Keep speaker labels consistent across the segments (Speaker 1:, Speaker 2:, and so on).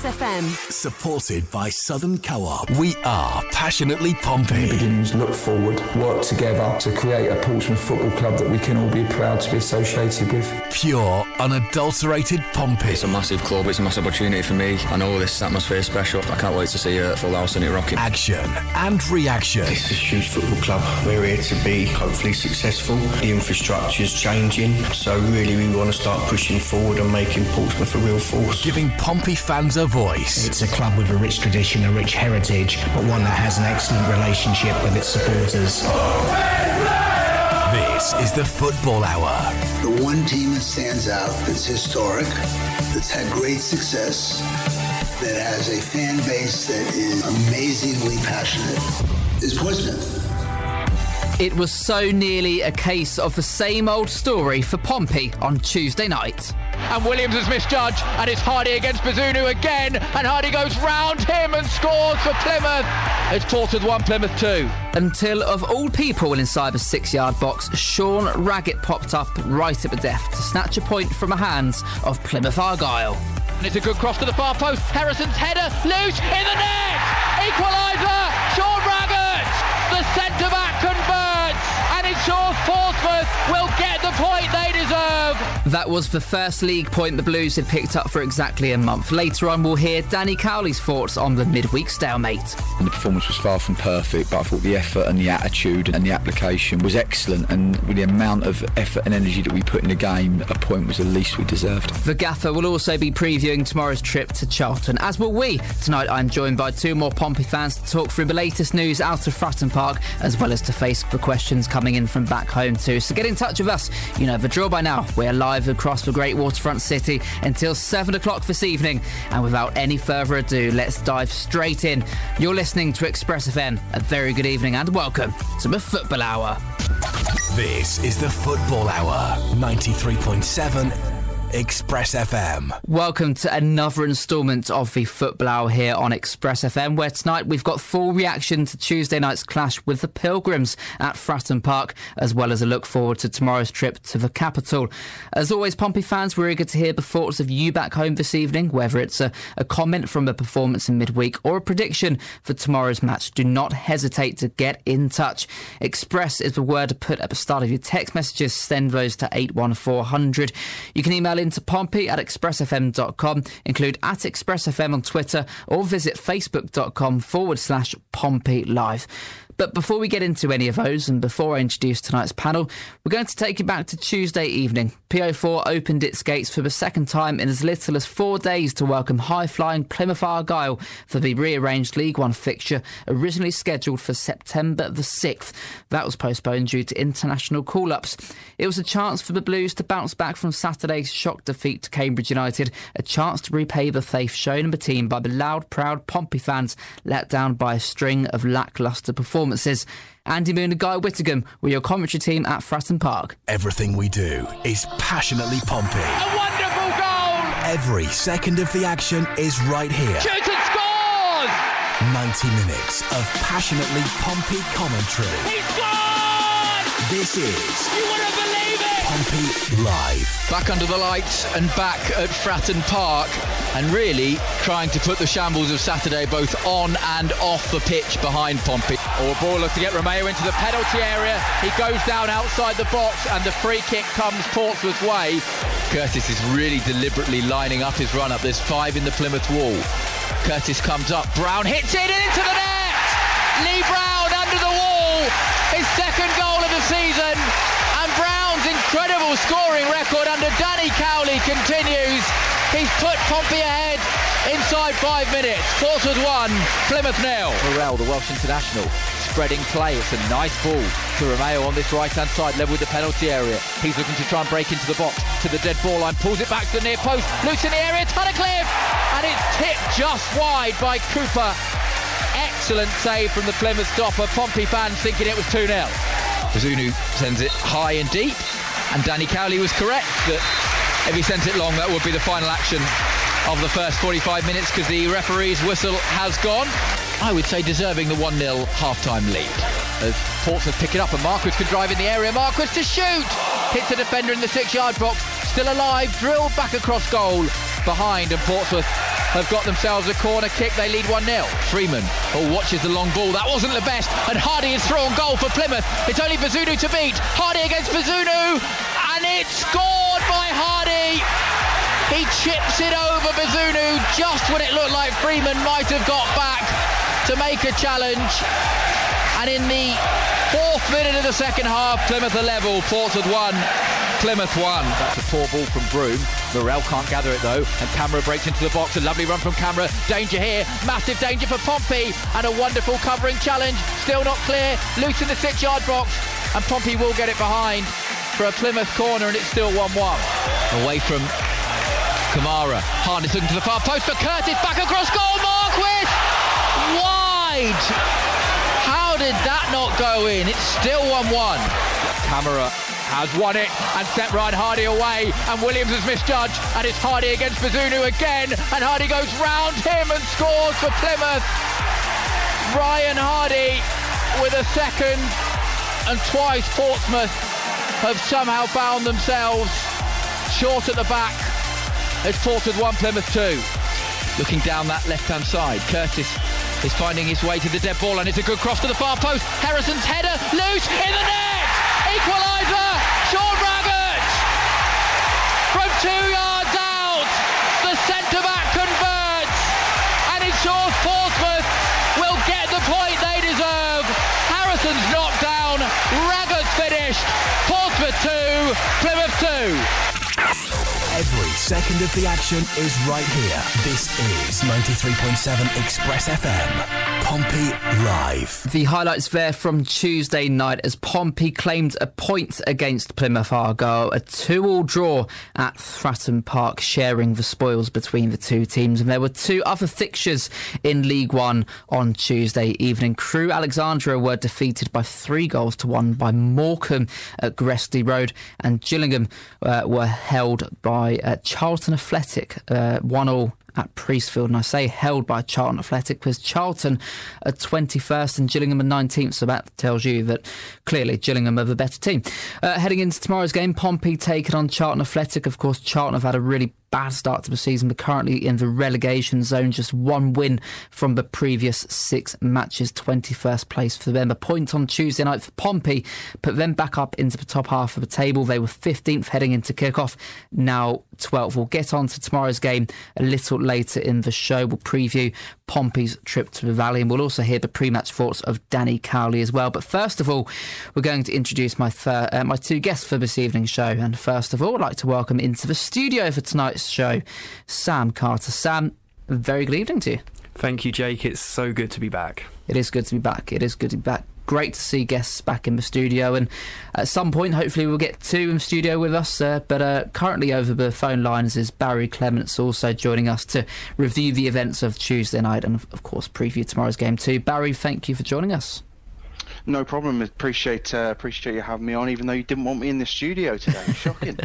Speaker 1: Express FM.
Speaker 2: Supported by Southern Co-op. We are passionately Pompey.
Speaker 3: Beginnings look forward, work together to create a Portsmouth football club that we can all be proud to be associated with.
Speaker 2: Pure, unadulterated Pompey.
Speaker 4: It's a massive club, it's a massive opportunity for me. I know this atmosphere is special. I can't wait to see a full house in it rocking.
Speaker 2: Action and reaction.
Speaker 5: It's a huge football club. We're here to be hopefully successful. The infrastructure is changing, so really we want to start pushing forward and making Portsmouth a real force.
Speaker 2: Giving Pompey fans a voice.
Speaker 6: It's a club with a rich tradition, a rich heritage, but one that has an excellent relationship with its supporters.
Speaker 2: This is the Football Hour.
Speaker 7: The one team that stands out, that's historic, that's had great success, that has a fan base that is amazingly passionate, is Portsmouth.
Speaker 8: It was so nearly a case of the same old story for Pompey on Tuesday night.
Speaker 9: And Williams has misjudged, and it's Hardy against Bazunu again, and Hardy goes round him and scores for Plymouth. It's Portsmouth 1, Plymouth 2.
Speaker 8: Until, of all people inside the six yard box, Sean Raggett popped up right at the death to snatch a point from the hands of Plymouth Argyle.
Speaker 9: And it's a good cross to the far post. Harrison's header loose in the net. Equaliser. Sean Raggett. The centre back converts, and ensures Portsmouth will get the point they deserve.
Speaker 8: That was the first league point the Blues had picked up for exactly a month. Later on, we'll hear Danny Cowley's thoughts on the midweek stalemate.
Speaker 10: And the performance was far from perfect, but I thought the effort and the attitude and the application was excellent. And with the amount of effort and energy that we put in the game, a point was the least we deserved.
Speaker 8: The gaffer will also be previewing tomorrow's trip to Charlton, as will we. Tonight, I'm joined by two more Pompey fans to talk through the latest news out of Fratton Park, as well as to face the questions coming in from back home too. So get in touch with us. You know the drill by now. We're live across the great waterfront city until 7 o'clock this evening. And without any further ado, let's dive straight in. You're listening to Express FM. A very good evening and welcome to the Football Hour.
Speaker 2: This is the Football Hour. 93.7 Express FM.
Speaker 8: Welcome to another instalment of the Football Hour here on Express FM, where tonight we've got full reaction to Tuesday night's clash with the Pilgrims at Fratton Park, as well as a look forward to tomorrow's trip to the capital. As always, Pompey fans, we're eager to hear the thoughts of you back home this evening, whether it's a, a comment from a performance in midweek or a prediction for tomorrow's match. Do not hesitate to get in touch. Express is the word to put at the start of your text messages. Send those to 81400. You can email into Pompey at expressfm.com, include at expressfm on Twitter, or visit facebook.com forward slash Pompey Live. But before we get into any of those, and before I introduce tonight's panel, we're going to take you back to Tuesday evening. PO4 opened its gates for the second time in as little as four days to welcome high flying Plymouth Argyle for the rearranged League One fixture, originally scheduled for September the 6th. That was postponed due to international call ups. It was a chance for the Blues to bounce back from Saturday's shock defeat to Cambridge United, a chance to repay the faith shown in the team by the loud, proud Pompey fans let down by a string of lacklustre performances performances. Andy Moon and Guy Whittingham were your commentary team at Fratton Park.
Speaker 2: Everything we do is passionately Pompey.
Speaker 9: A wonderful goal!
Speaker 2: Every second of the action is right here.
Speaker 9: Shoots and scores!
Speaker 2: 90 minutes of passionately Pompey commentary.
Speaker 9: He scored!
Speaker 2: This is
Speaker 9: You wouldn't believe it!
Speaker 2: Pompey Live.
Speaker 9: Back under the lights and back at Fratton Park, and really trying to put the shambles of Saturday both on and off the pitch behind Pompey. Or ball to get Romeo into the penalty area. He goes down outside the box, and the free kick comes Portsmouth's way. Curtis is really deliberately lining up his run up. There's five in the Plymouth wall. Curtis comes up, Brown hits it and into the net! Lee Brown under the wall, his second goal of the season, and incredible scoring record under Danny Cowley continues. He's put Pompey ahead inside five minutes. Portsmouth one, Plymouth nil. Morrell, the Welsh international, spreading play. It's a nice ball to Romeo on this right-hand side, level with the penalty area. He's looking to try and break into the box to the dead ball line, pulls it back to the near post, loose in the area, Tunnicliffe, and it's tipped just wide by Cooper. Excellent save from the Plymouth stopper. Pompey fans thinking it was 2 0. Bazunu sends it high and deep, and Danny Cowley was correct that if he sent it long, that would be the final action of the first 45 minutes because the referee's whistle has gone. I would say deserving the 1 0 half time lead. As Portsmouth pick it up and Marquis can drive in the area. Marquis to shoot! Hits a defender in the six yard box, still alive, drilled back across goal behind, and Portsmouth have got themselves a corner kick. They lead 1 0. Freeman, oh, watches the long ball. That wasn't the best. And Hardy is thrown goal for Plymouth. It's only Bazunu to beat. Hardy against Bazunu. And it's scored by Hardy. He chips it over Bazunu just when it looked like Freeman might have got back to make a challenge. And in the fourth minute of the second half, Plymouth are level, Portsmouth 1, Plymouth 1. That's a poor ball from Broom. Morrell can't gather it though, and Camara breaks into the box. A lovely run from Camara. Danger here, massive danger for Pompey, and a wonderful covering challenge. Still not clear, loose in the six yard box, and Pompey will get it behind for a Plymouth corner, and it's still 1 1. Away from Camara. Harness looking to the far post for Curtis. Back across goal. Marquis wide. How did that not go in? It's still 1 1. Has won it and sent Ryan Hardy away. And Williams has misjudged. And it's Hardy against Bazunu again. And Hardy goes round him and scores for Plymouth. Ryan Hardy with a second. And twice Portsmouth have somehow found themselves short at the back it's Portsmouth 1, Plymouth 2. Looking down that left-hand side, Curtis is finding his way to the dead ball and it's a good cross to the far post. Harrison's header, loose, in the net! Equaliser, Sean Raggett! From two yards out, the centre-back converts and ensures Portsmouth will get the point they deserve. Harrison's knocked down, Raggett's finished. Portsmouth 2, Plymouth 2.
Speaker 2: Every second of the action is right here. This is 93.7 Express FM. Pompey Live.
Speaker 8: The highlights there from Tuesday night as Pompey claimed a point against Plymouth Argyle, a two-all draw at Fratton Park, sharing the spoils between the two teams. And there were two other fixtures in League One on Tuesday evening. Crewe Alexandra were defeated by three goals to one by Morecambe at Gresty Road, and Gillingham uh, were held by uh, Charlton Athletic, uh, one all at Priestfield. And I say held by Charlton Athletic because Charlton are 21st and Gillingham are 19th. So that tells you that clearly Gillingham are the better team. Uh, heading into tomorrow's game, Pompey taking on Charlton Athletic. Of course, Charlton have had a really bad start to the season, but currently in the relegation zone. Just one win from the previous six matches, 21st place for them. A point on Tuesday night for Pompey put them back up into the top half of the table. They were 15th heading into kickoff, now 12th. We'll get on to tomorrow's game a little later in the show. We'll preview Pompey's trip to the Valley, and we'll also hear the pre-match thoughts of Danny Cowley as well. But first of all, we're going to introduce my thir- uh, my two guests for this evening's show. And first of all, I'd like to welcome into the studio for tonight's show Sam Carter. Sam, very good evening to you.
Speaker 1: Thank you, Jake. It's so good to be back.
Speaker 8: It is good to be back. It is good to be back great to see guests back in the studio. And at some point, hopefully, we'll get two in the studio with us. Uh, but uh, currently, over the phone lines is Barry Clements also joining us to review the events of Tuesday night and, of course, preview tomorrow's game too. Barry, thank you for joining us.
Speaker 11: No problem. Appreciate uh, appreciate you having me on, even though you didn't want me in the studio today. Shocking.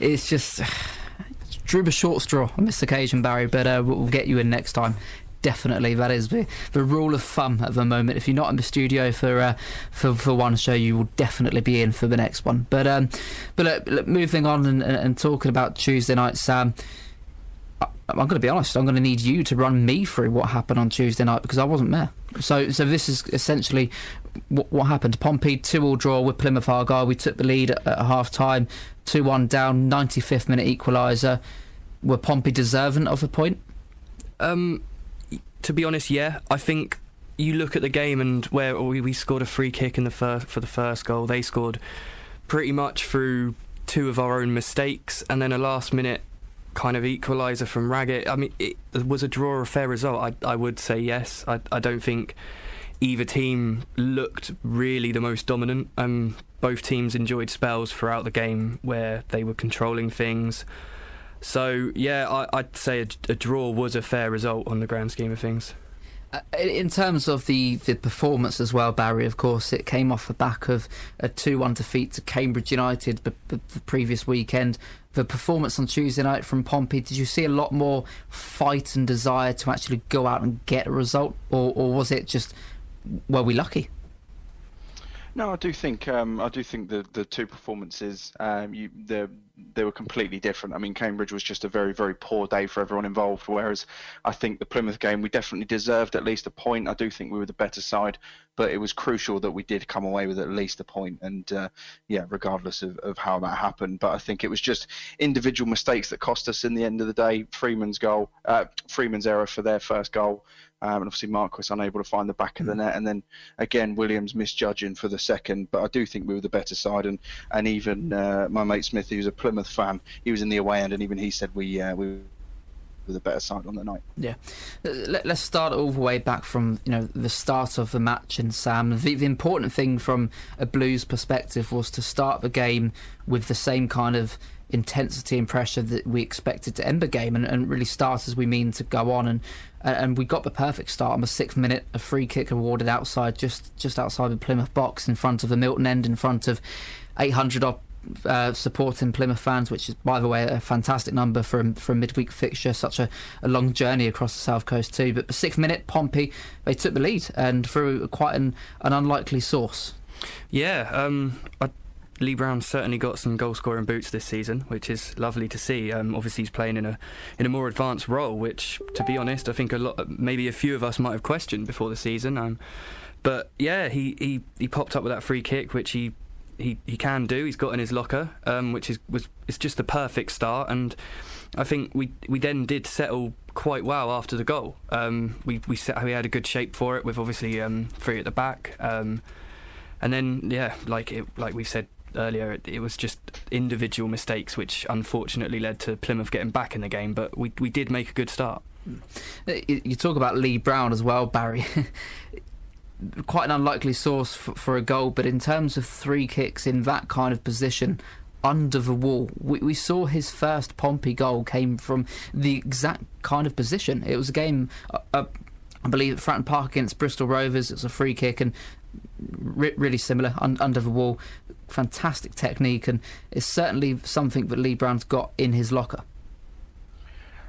Speaker 8: it's just drew a short straw on this occasion, Barry. But uh, we'll get you in next time definitely that is the, the rule of thumb at the moment. If you're not in the studio for uh, for for one show, you will definitely be in for the next one. But um, but look, look, moving on and, and, talking about Tuesday night, Sam. I'm going to be honest. I'm going to need you to run me through what happened on Tuesday night because I wasn't there. So, so this is essentially what, what happened. Pompey two-all draw with Plymouth Argyle. We took the lead at, at half time, two-one down, 95th minute equaliser. Were Pompey deserving of a point?
Speaker 1: Um, to be honest, yeah, I think you look at the game and where we, we scored a free kick in the first for the first goal. They scored pretty much through two of our own mistakes, and then a last minute kind of equaliser from Raggett. I mean, it was a draw, a fair result. I I would say yes. I I don't think either team looked really the most dominant. Um, both teams enjoyed spells throughout the game where they were controlling things. So yeah, I, would say a, a, draw was a fair result on the grand scheme of things.
Speaker 8: Uh, in terms of the, the performance as well, Barry, of course, it came off the back of a 2 1 defeat to Cambridge United the, the, the previous weekend. The performance on Tuesday night from Pompey, did you see a lot more fight and desire to actually go out and get a result, or, or was it just, were we lucky?
Speaker 11: No, I do think um, I do think the the two performances, um, you, the they were completely different. I mean, Cambridge was just a very, very poor day for everyone involved. Whereas I think the Plymouth game, we definitely deserved at least a point. I do think we were the better side, but it was crucial that we did come away with at least a point. And uh, yeah, regardless of, of how that happened, but I think it was just individual mistakes that cost us in the end of the day. Freeman's goal, uh, Freeman's error for their first goal. Um, and obviously Marquis unable to find the back of the net, and then again Williams misjudging for the second. But I do think we were the better side, and and even uh, my mate Smith, who's a Plymouth fan, he was in the away end, and even he said we uh, we were the better side on the night.
Speaker 8: Yeah, uh, Let, us start all the way back from you know the start of the match. And Sam, the, the important thing from a Blues perspective was to start the game with the same kind of intensity and pressure that we expected to end the game and, and really start as we mean to go on and and we got the perfect start on the sixth minute a free kick awarded outside just just outside the Plymouth box in front of the Milton end in front of 800 odd uh, supporting Plymouth fans, which is, by the way, a fantastic number for a, for a midweek fixture. Such a, a long journey across the south coast too. But the sixth minute, Pompey they took the lead and through quite an, an unlikely source.
Speaker 1: Yeah, um, I Lee Brown certainly got some goal scoring boots this season, which is lovely to see. Um, obviously, he's playing in a in a more advanced role, which, to be honest, I think a lot, maybe a few of us might have questioned before the season. Um, but yeah, he, he, he popped up with that free kick, which he he, he can do. He's got in his locker, um, which is was it's just the perfect start. And I think we we then did settle quite well after the goal. Um, we we set, we had a good shape for it with obviously um, three at the back. Um, and then yeah, like it, like we said earlier, it, was just individual mistakes which unfortunately led to Plymouth getting back in the game. But we we did make a good start.
Speaker 8: You talk about Lee Brown as well, Barry. Quite an unlikely source for, for, a goal, but in terms of three kicks in that kind of position, under the wall. We, we, saw his first Pompey goal came from the exact kind of position. It was a game, uh, uh, I believe, at Fratton Park against Bristol Rovers. It's a free kick and re- really similar un- under the wall fantastic technique, and it's certainly something that Lee Brown's got in his locker.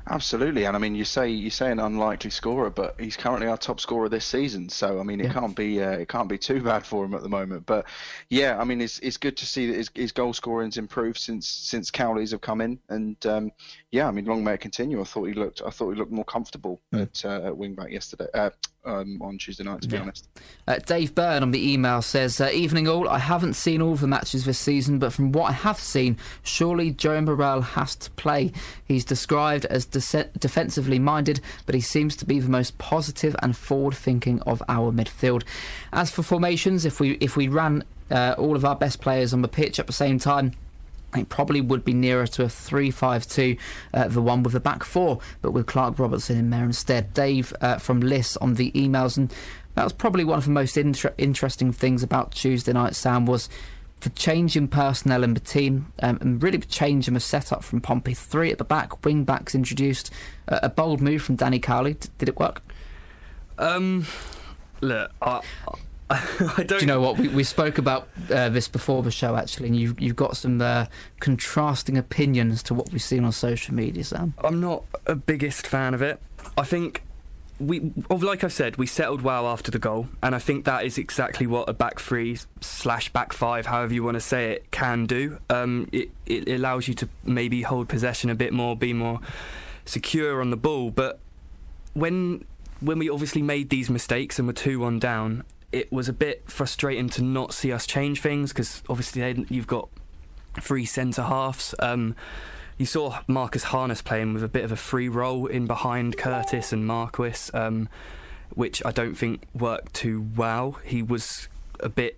Speaker 11: Absolutely, and I mean, you say you say an unlikely scorer, but he's currently our top scorer this season. So I mean, it yeah. can't be uh, it can't be too bad for him at the moment. But yeah, I mean, it's it's good to see that his, his goal scoring's improved since since Cowleys have come in, and um, yeah, I mean, long may it continue. I thought he looked I thought he looked more comfortable mm. at, uh, at wing back yesterday. Uh, um, on Tuesday night, to be honest.
Speaker 8: Uh, Dave Byrne on the email says, uh, Evening all, I haven't seen all the matches this season, but from what I have seen, surely Joe Morrell has to play. He's described as de- defensively minded, but he seems to be the most positive and forward thinking of our midfield. As for formations, if we if we ran uh, all of our best players on the pitch at the same time, it probably would be nearer to a 3 5 2, uh, the one with the back four, but with Clark Robertson in there instead. Dave uh, from Liss on the emails, and that was probably one of the most inter- interesting things about Tuesday night, Sam, was the change in personnel in the team um, and really the change in the setup from Pompey. Three at the back, wing backs introduced. Uh, a bold move from Danny Cowley. D- did it work?
Speaker 1: Um, look, I, I don't.
Speaker 8: Do you know what we, we spoke about uh, this before the show actually, and you've you've got some uh, contrasting opinions to what we've seen on social media, Sam.
Speaker 1: I'm not a biggest fan of it. I think we, like I've said, we settled well after the goal, and I think that is exactly what a back three slash back five, however you want to say it, can do. Um, it it allows you to maybe hold possession a bit more, be more secure on the ball, but when when we obviously made these mistakes and were two one down, it was a bit frustrating to not see us change things because obviously you've got three centre halves. Um, you saw Marcus Harness playing with a bit of a free role in behind Curtis and Marquis, um, which I don't think worked too well. He was a bit,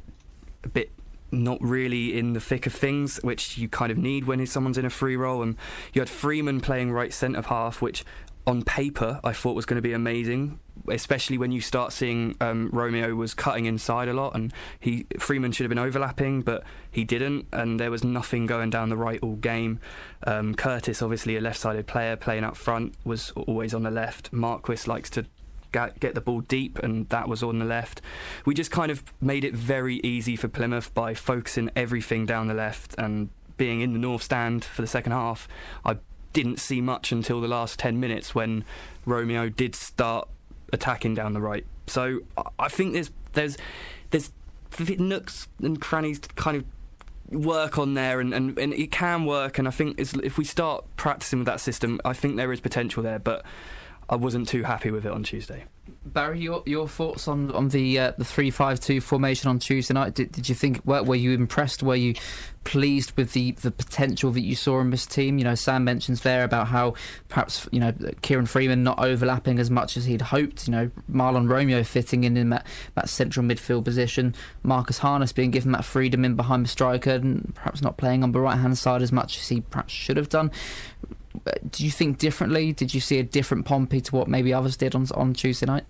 Speaker 1: a bit not really in the thick of things, which you kind of need when someone's in a free role. And you had Freeman playing right centre half, which on paper I thought was going to be amazing especially when you start seeing um, Romeo was cutting inside a lot, and he Freeman should have been overlapping, but he didn't, and there was nothing going down the right all game. Um, Curtis, obviously a left-sided player, playing up front, was always on the left. Marquis likes to get the ball deep, and that was on the left. We just kind of made it very easy for Plymouth by focusing everything down the left and being in the north stand for the second half. I didn't see much until the last 10 minutes when Romeo did start attacking down the right. So I think there's there's there's nooks and crannies to kind of work on there, and, and, and it can work. And I think if we start practicing with that system, I think there is potential there. But I wasn't too happy with it on Tuesday.
Speaker 8: Barry, your your thoughts on on the uh, the three five two formation on Tuesday night? Did, did you think were, were you impressed? Were you pleased with the, the potential that you saw in this team? You know, Sam mentions there about how perhaps you know Kieran Freeman not overlapping as much as he'd hoped. You know, Mahlon Romeo fitting in in that, that central midfield position. Marcus Harness being given that freedom in behind the striker and perhaps not playing on the right hand side as much as he perhaps should have done. Do you think differently? Did you see a different Pompey to what maybe others did on on Tuesday night?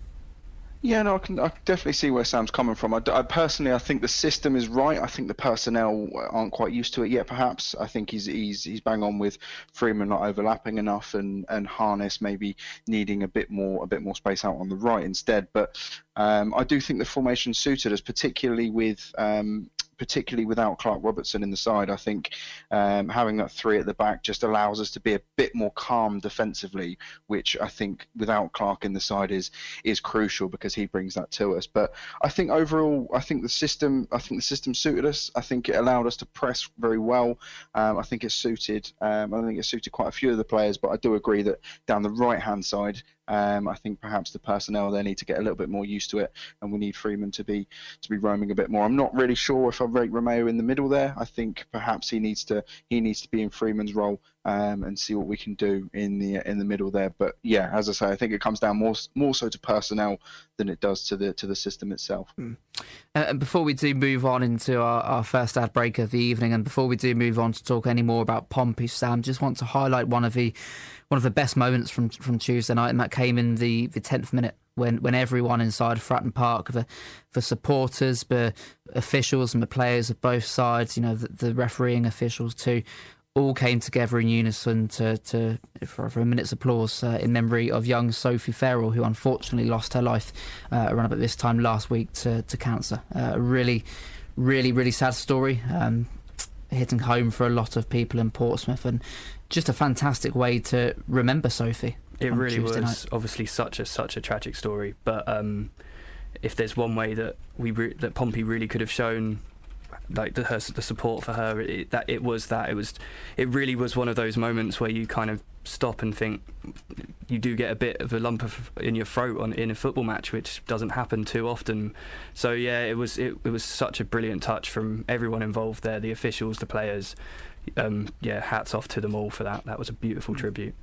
Speaker 11: Yeah, no, I can, I definitely see where Sam's coming from. I, I, personally, I think the system is right. I think the personnel aren't quite used to it yet. Perhaps I think he's he's he's bang on with Freeman not overlapping enough, and and Harness maybe needing a bit more a bit more space out on the right instead. But um, I do think the formation suited us, particularly with um, particularly without Clark Robertson in the side. I think um, having that three at the back just allows us to be a bit more calm defensively, which I think without Clark in the side is is crucial because he brings that to us. But I think overall, I think the system, I think the system suited us. I think it allowed us to press very well. Um, I think it suited. Um, I think it suited quite a few of the players, but I do agree that down the right hand side, um, I think perhaps the personnel there need to get a little bit more used to it, and we need Freeman to be to be roaming a bit more. I'm not really sure if I rate Romeo in the middle there. I think perhaps he needs to he needs to be in Freeman's role um, and see what we can do in the in the middle there. But yeah, as I say, I think it comes down more more so to personnel than it does to the to the system itself.
Speaker 8: Mm. And before we do move on into our, our first ad break of the evening, and before we do move on to talk any more about Pompey, Sam, just want to highlight one of the one of the best moments from from Tuesday night, and that came in the the tenth minute when when everyone inside Fratton Park, the the supporters, the officials, and the players of both sides, you know, the, the refereeing officials too, all came together in unison to, to for, for a minute's applause uh, in memory of young Sophie Farrell, who unfortunately lost her life uh, around about this time last week to, to cancer. Uh, a really, really, really sad story, um, hitting home for a lot of people in Portsmouth, and just a fantastic way to remember Sophie.
Speaker 1: It really
Speaker 8: Tuesday
Speaker 1: was
Speaker 8: night.
Speaker 1: obviously such a such a tragic story, but um, if there's one way that we re- that Pompey really could have shown like the, her, the support for her it, that it was that. It was it really was one of those moments where you kind of stop and think you do get a bit of a lump of in your throat on in a football match which doesn't happen too often. So yeah it was it, it was such a brilliant touch from everyone involved there the officials the players. Um, yeah hats off to them all for that. That was a beautiful tribute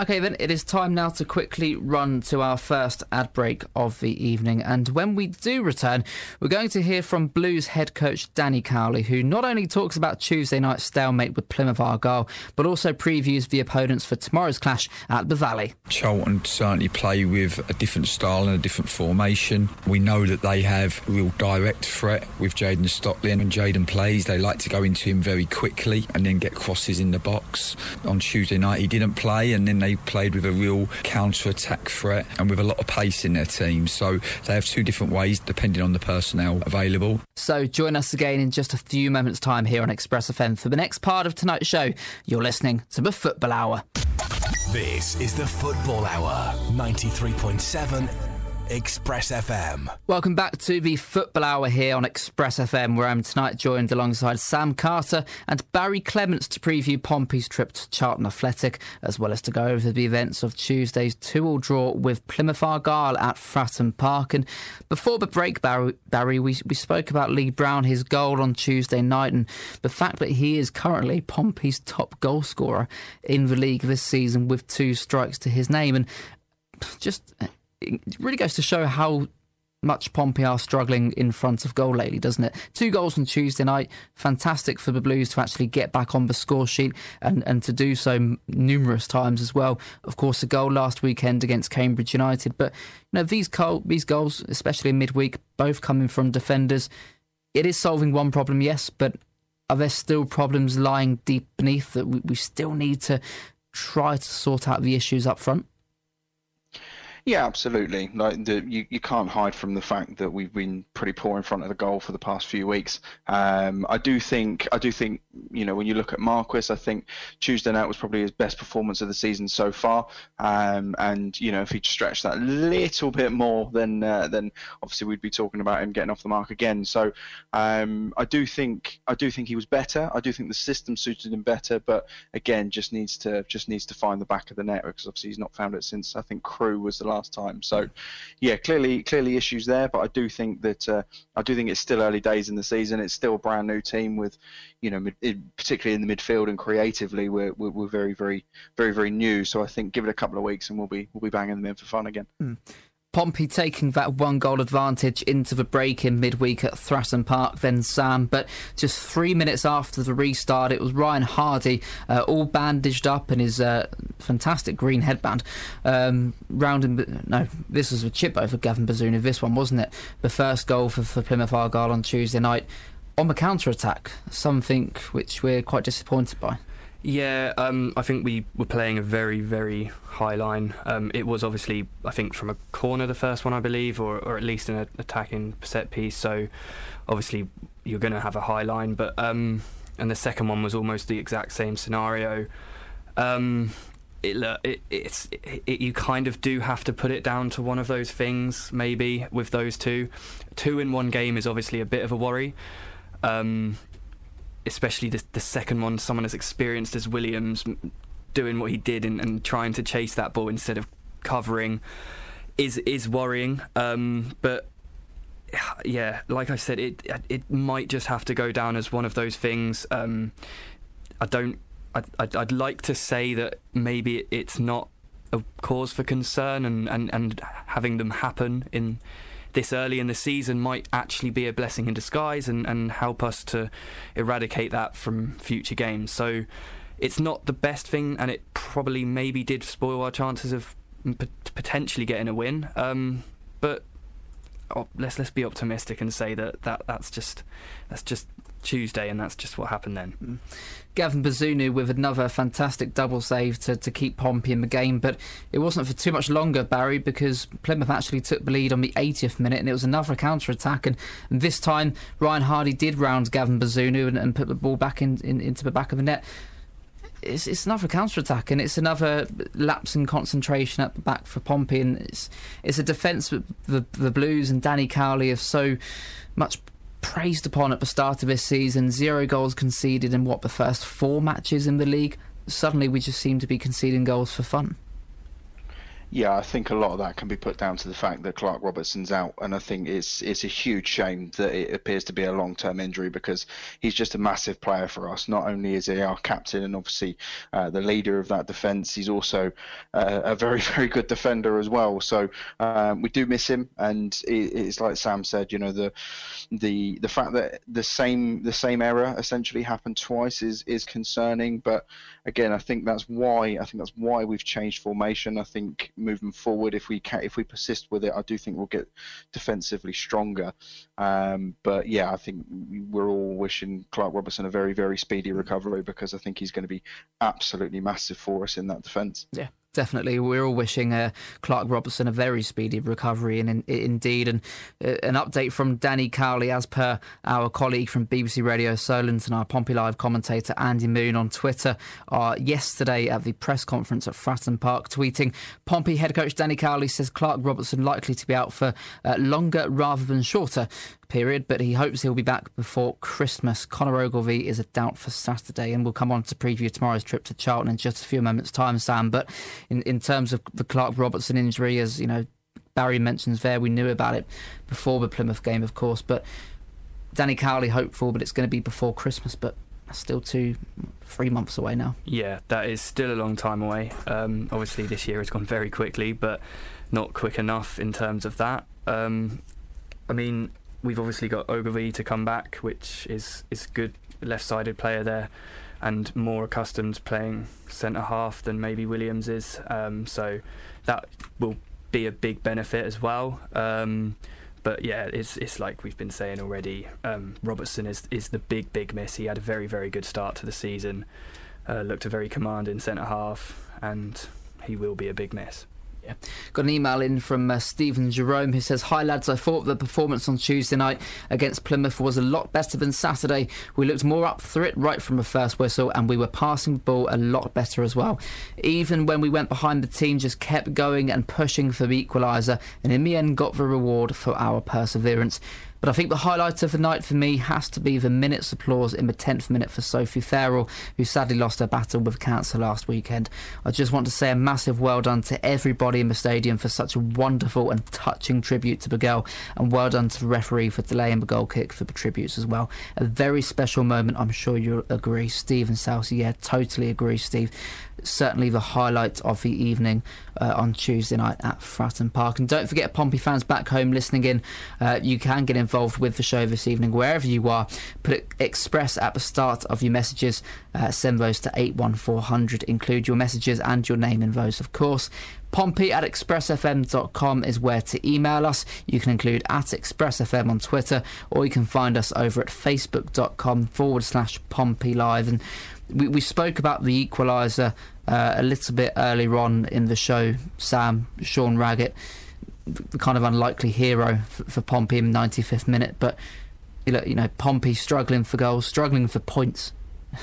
Speaker 8: Okay, then it is time now to quickly run to our first ad break of the evening. And when we do return, we're going to hear from Blues head coach Danny Cowley, who not only talks about Tuesday night's stalemate with Plymouth Argyle, but also previews the opponents for tomorrow's clash at the Valley.
Speaker 10: Charlton certainly play with a different style and a different formation. We know that they have real direct threat with Jayden Stockley. When Jayden plays, they like to go into him very quickly and then get crosses in the box. On Tuesday night, he didn't play, and then they played with a real counter attack threat and with a lot of pace in their team. So they have two different ways depending on the personnel available.
Speaker 8: So join us again in just a few moments' time here on Express FM for the next part of tonight's show. You're listening to the Football Hour.
Speaker 2: This is the Football Hour, 93.7 Express FM.
Speaker 8: Welcome back to the Football Hour here on Express FM, where I'm tonight joined alongside Sam Carter and Barry Clements to preview Pompey's trip to Charlton Athletic, as well as to go over the events of Tuesday's two-all draw with Plymouth Argyle at Fratton Park. And before the break, Barry, Barry we, we spoke about Lee Brown, his goal on Tuesday night, and the fact that he is currently Pompey's top goal scorer in the league this season with two strikes to his name. And just it really goes to show how much Pompey are struggling in front of goal lately, doesn't it? Two goals on Tuesday night, fantastic for the Blues to actually get back on the score sheet and, and to do so numerous times as well. Of course, a goal last weekend against Cambridge United, but you know these goal, these goals, especially in midweek, both coming from defenders. It is solving one problem, yes, but are there still problems lying deep beneath that we, we still need to try to sort out the issues up front?
Speaker 11: Yeah, absolutely. Like the, you, you can't hide from the fact that we've been pretty poor in front of the goal for the past few weeks. Um, I do think I do think you know when you look at Marquis, I think Tuesday night was probably his best performance of the season so far. Um, and you know if he'd stretched that little bit more, then uh, then obviously we'd be talking about him getting off the mark again. So um, I do think I do think he was better. I do think the system suited him better, but again, just needs to just needs to find the back of the net because obviously he's not found it since I think Crewe was the last time. So yeah, clearly clearly issues there, but I do think that uh, I do think it's still early days in the season. It's still a brand new team with you know mid, particularly in the midfield and creatively we're, we're, we're very very very very new. So I think give it a couple of weeks and we'll be we'll be banging them in for fun again.
Speaker 8: Mm. Pompey taking that one goal advantage into the break in midweek at Fratton Park, then Sam. But just three minutes after the restart, it was Ryan Hardy, uh, all bandaged up in his uh, fantastic green headband. Um, rounding, no, this was a chip over Gavin Bazunu, this one, wasn't it? The first goal for, for Plymouth Argyle on Tuesday night on the counter attack, something which we're quite disappointed by.
Speaker 1: Yeah, um, I think we were playing a very, very high line. Um, it was obviously, I think, from a corner, the first one, I believe, or, or at least an attacking set piece. So obviously, you're going to have a high line. But um, and the second one was almost the exact same scenario. Um, it, it, it's it, you kind of do have to put it down to one of those things, maybe with those two. Two in one game is obviously a bit of a worry. Um, especially the, the second one, someone as experienced as Williams doing what he did and, and trying to chase that ball instead of covering is is worrying. Um, but yeah, like I said, it it might just have to go down as one of those things. Um, I don't. I'd, I'd, I'd like to say that maybe it's not a cause for concern, and, and, and having them happen in this early in the season might actually be a blessing in disguise and, and help us to eradicate that from future games. So it's not the best thing, and it probably maybe did spoil our chances of p- potentially getting a win. Um, but oh, let's let's be optimistic and say that, that that's just that's just Tuesday, and that's just what happened then. Mm.
Speaker 8: Gavin Bazunu with another fantastic double save to, to keep Pompey in the game, but it wasn't for too much longer, Barry, because Plymouth actually took the lead on the 80th minute, and it was another counter attack. And, and this time, Ryan Hardy did round Gavin Bazunu and, and put the ball back in, in, into the back of the net. It's, it's another counter attack, and it's another lapse in concentration at the back for Pompey. And it's it's a defence that the the Blues and Danny Cowley have so much praised upon at the start of this season. Zero goals conceded in what the first four matches in the league. Suddenly, we just seem to be conceding goals for fun.
Speaker 11: Yeah, I think a lot of that can be put down to the fact that Clark Robertson's out, and I think it's it's a huge shame that it appears to be a long term injury because he's just a massive player for us. Not only is he our captain and obviously uh, the leader of that defence, he's also uh, a very very good defender as well. So um, we do miss him, and it, it's like Sam said, you know the the the fact that the same the same error essentially happened twice is is concerning. But again, I think that's why I think that's why we've changed formation. I think moving forward. If we can, if we persist with it, I do think we'll get defensively stronger. Um, but yeah, I think we're all wishing Clark Robertson a very, very speedy recovery because I think he's going to be absolutely massive for us in that defence.
Speaker 8: Yeah, definitely. We're all wishing uh, Clark Robertson a very speedy recovery, and in, in, indeed, and uh, an update from Danny Cowley, as per our colleague from BBC Radio Solent and our Pompey Live commentator Andy Moon on Twitter, uh, yesterday at the press conference at Fratton Park, tweeting Pompey head coach Danny Cowley says Clark Robertson likely to be out for uh, longer rather than shorter period, but he hopes he'll be back before Christmas. Conor Ogilvie is a doubt for Saturday, and we'll come on to preview tomorrow's trip to Charlton in just a few moments' time, Sam. But in, in terms of the Clark Robertson injury, as you know, Barry mentions there, we knew about it before the Plymouth game, of course, but Danny Cowley hopeful, but it's going to be before Christmas, but still two, three months away now.
Speaker 1: Yeah, that is still a long time away. Um, obviously, this year has gone very quickly, but not quick enough in terms of that. Um, I mean, we've obviously got Ogilvie to come back, which is is good left-sided player there, and more accustomed to playing centre half than maybe Williams is. Um, so that will be a big benefit as well. Um, but yeah, it's it's like we've been saying already. Um, Robertson is is the big big miss. He had a very very good start to the season. Uh, looked a very commanding centre half, and he will be a big miss.
Speaker 8: Got an email in from uh, Stephen Jerome who says, Hi lads, I thought the performance on Tuesday night against Plymouth was a lot better than Saturday. We looked more up for it right from the first whistle and we were passing the ball a lot better as well. Even when we went behind, the team just kept going and pushing for the equaliser and in the end got the reward for our perseverance. But I think the highlight of the night for me has to be the minute's applause in the 10th minute for Sophie Farrell, who sadly lost her battle with cancer last weekend. I just want to say a massive well done to everybody in the stadium for such a wonderful and touching tribute to the girl, and well done to the referee for delaying the goal kick for the tributes as well. A very special moment, I'm sure you'll agree. Steve and Southsea, yeah, totally agree, Steve certainly the highlight of the evening uh, on Tuesday night at Fratton Park. And don't forget, Pompey fans back home listening in, uh, you can get involved with the show this evening wherever you are. Put express at the start of your messages. Uh, send those to 81400. Include your messages and your name in those, of course. Pompey at expressfm.com is where to email us. You can include at expressfm on Twitter, or you can find us over at facebook.com forward slash Pompey Live. And we, we spoke about the equaliser uh, a little bit earlier on in the show. Sam, Sean Raggett, the kind of unlikely hero for, for Pompey in the 95th minute, but you know, you know, Pompey struggling for goals, struggling for points.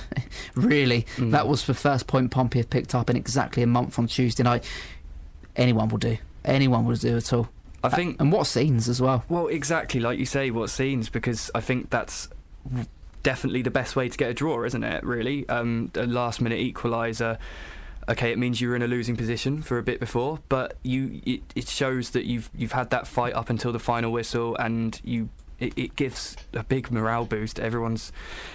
Speaker 8: really, mm. that was the first point Pompey have picked up in exactly a month on Tuesday night. Anyone will do. Anyone will do at all.
Speaker 1: I think,
Speaker 8: and what scenes as well.
Speaker 1: Well, exactly like you say, what scenes because I think that's definitely the best way to get a draw, isn't it? Really, um, a last minute equaliser. Okay, it means you were in a losing position for a bit before, but you it, it shows that you've you've had that fight up until the final whistle, and you it, it, gives a big morale boost. Everyone's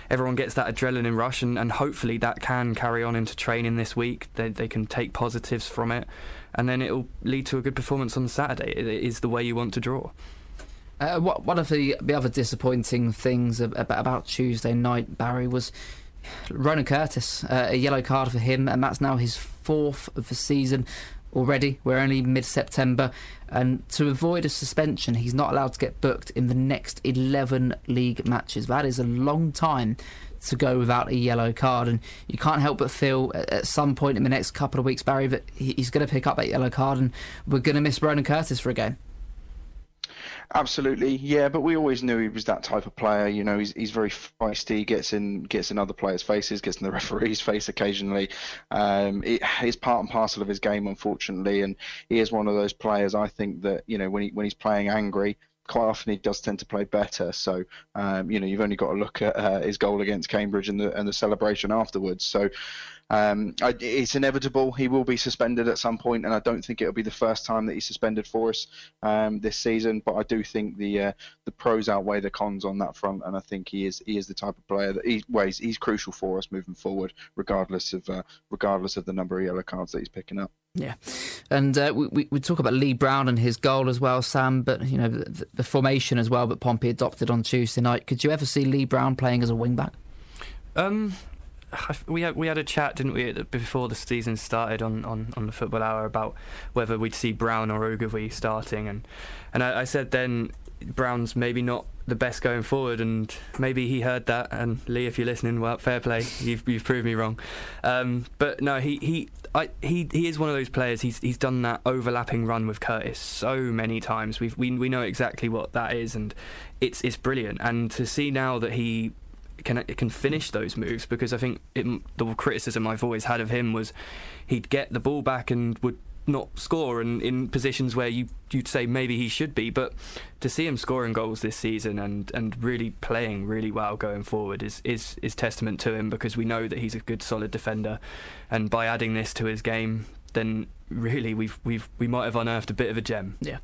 Speaker 1: everyone gets that adrenaline rush, and, and hopefully that can carry on into training this week. They they can take positives from it, and then it'll lead to a good performance on Saturday. It is the way you want to draw.
Speaker 8: Uh, one of the, the other disappointing things about, about Tuesday night, Barry, was Ronan Curtis. Uh, a yellow card for him, and that's now his fourth of the season already. We're only mid September, and to avoid a suspension, he's not allowed to get booked in the next 11 league matches. That is a long time to go without a yellow card, and you can't help but feel at some point in the next couple of weeks, Barry, that he's going to pick up that yellow card, and we're going to miss Ronan Curtis for a game.
Speaker 11: Absolutely, yeah. But we always knew he was that type of player. You know, he's he's very feisty. Gets in gets in other players' faces. Gets in the referee's face occasionally. Um, it is part and parcel of his game, unfortunately. And he is one of those players. I think that you know when he when he's playing angry, quite often he does tend to play better. So um, you know you've only got to look at uh, his goal against Cambridge and the and the celebration afterwards. So um, I, it's inevitable he will be suspended at some point, and I don't think it'll be the first time that he's suspended for us um, this season. But I do think the uh, the pros outweigh the cons on that front, and I think he is he is the type of player that he, well, he's, he's crucial for us moving forward, regardless of uh, regardless of the number of yellow cards that he's picking up.
Speaker 8: Yeah, and uh, we, we talk about Lee Brown and his goal as well, Sam. But you know the, the formation as well that Pompey adopted on Tuesday night. Could you ever see Lee Brown playing as a wing back?
Speaker 1: Um, we had we had a chat, didn't we, before the season started on, on, on the football hour about whether we'd see Brown or Ogilvie starting, and and I, I, said then Brown's maybe not the best going forward, and maybe he heard that. And Lee, if you're listening, well, fair play, you've you've proved me wrong. Um, but no, he he I, he he is one of those players. He's he's done that overlapping run with Curtis so many times. We've, we we know exactly what that is, and it's it's brilliant. And to see now that he can it can finish those moves because I think it, the criticism I've always had of him was he'd get the ball back and would not score and in positions where you you'd say maybe he should be. But to see him scoring goals this season and and really playing really well going forward is is is testament to him because we know that he's a good solid defender. And by adding this to his game then really we've we've we might have unearthed a bit of a gem.
Speaker 8: Yeah.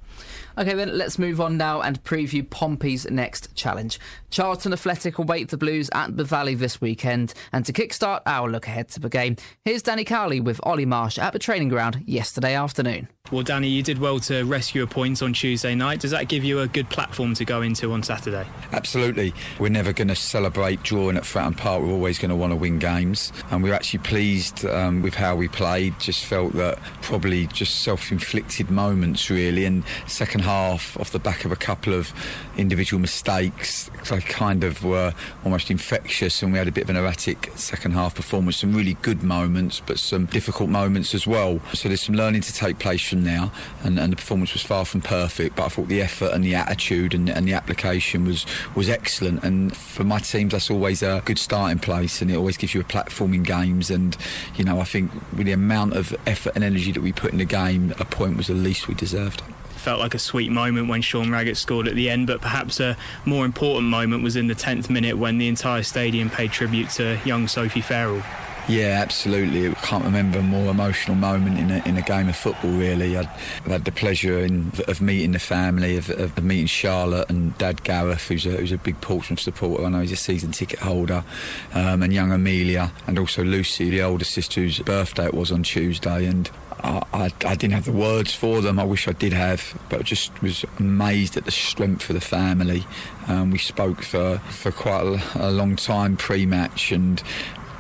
Speaker 8: Okay, then let's move on now and preview Pompey's next challenge. Charlton Athletic await the Blues at the Valley this weekend, and to kickstart our look ahead to the game, here's Danny Cowley with Ollie Marsh at the training ground yesterday afternoon.
Speaker 12: Well, Danny, you did well to rescue a point on Tuesday night. Does that give you a good platform to go into on Saturday?
Speaker 10: Absolutely. We're never going to celebrate drawing at Fratton Park. We're always going to want to win games, and we're actually pleased um, with how we played. Just felt that probably just self-inflicted moments, really, and second half off the back of a couple of individual mistakes, they kind of were almost infectious, and we had a bit of an erratic second half performance. Some really good moments, but some difficult moments as well. So there's some learning to take place from now and, and the performance was far from perfect. But I thought the effort and the attitude and, and the application was was excellent. And for my teams, that's always a good starting place, and it always gives you a platform in games. And you know, I think with the amount of effort and energy that we put in the game, a point was the least we deserved
Speaker 12: felt like a sweet moment when Sean Raggett scored at the end, but perhaps a more important moment was in the 10th minute when the entire stadium paid tribute to young Sophie Farrell.
Speaker 10: Yeah, absolutely. I can't remember a more emotional moment in a, in a game of football, really. I've had the pleasure in, of meeting the family, of, of, meeting Charlotte and Dad Gareth, who's a, who's a big Portsmouth supporter. I know he's a season ticket holder, um, and young Amelia, and also Lucy, the older sister, whose birthday it was on Tuesday. And I, I, I, didn't have the words for them. I wish I did have, but I just was amazed at the strength of the family. Um, we spoke for, for quite a, a long time pre-match, and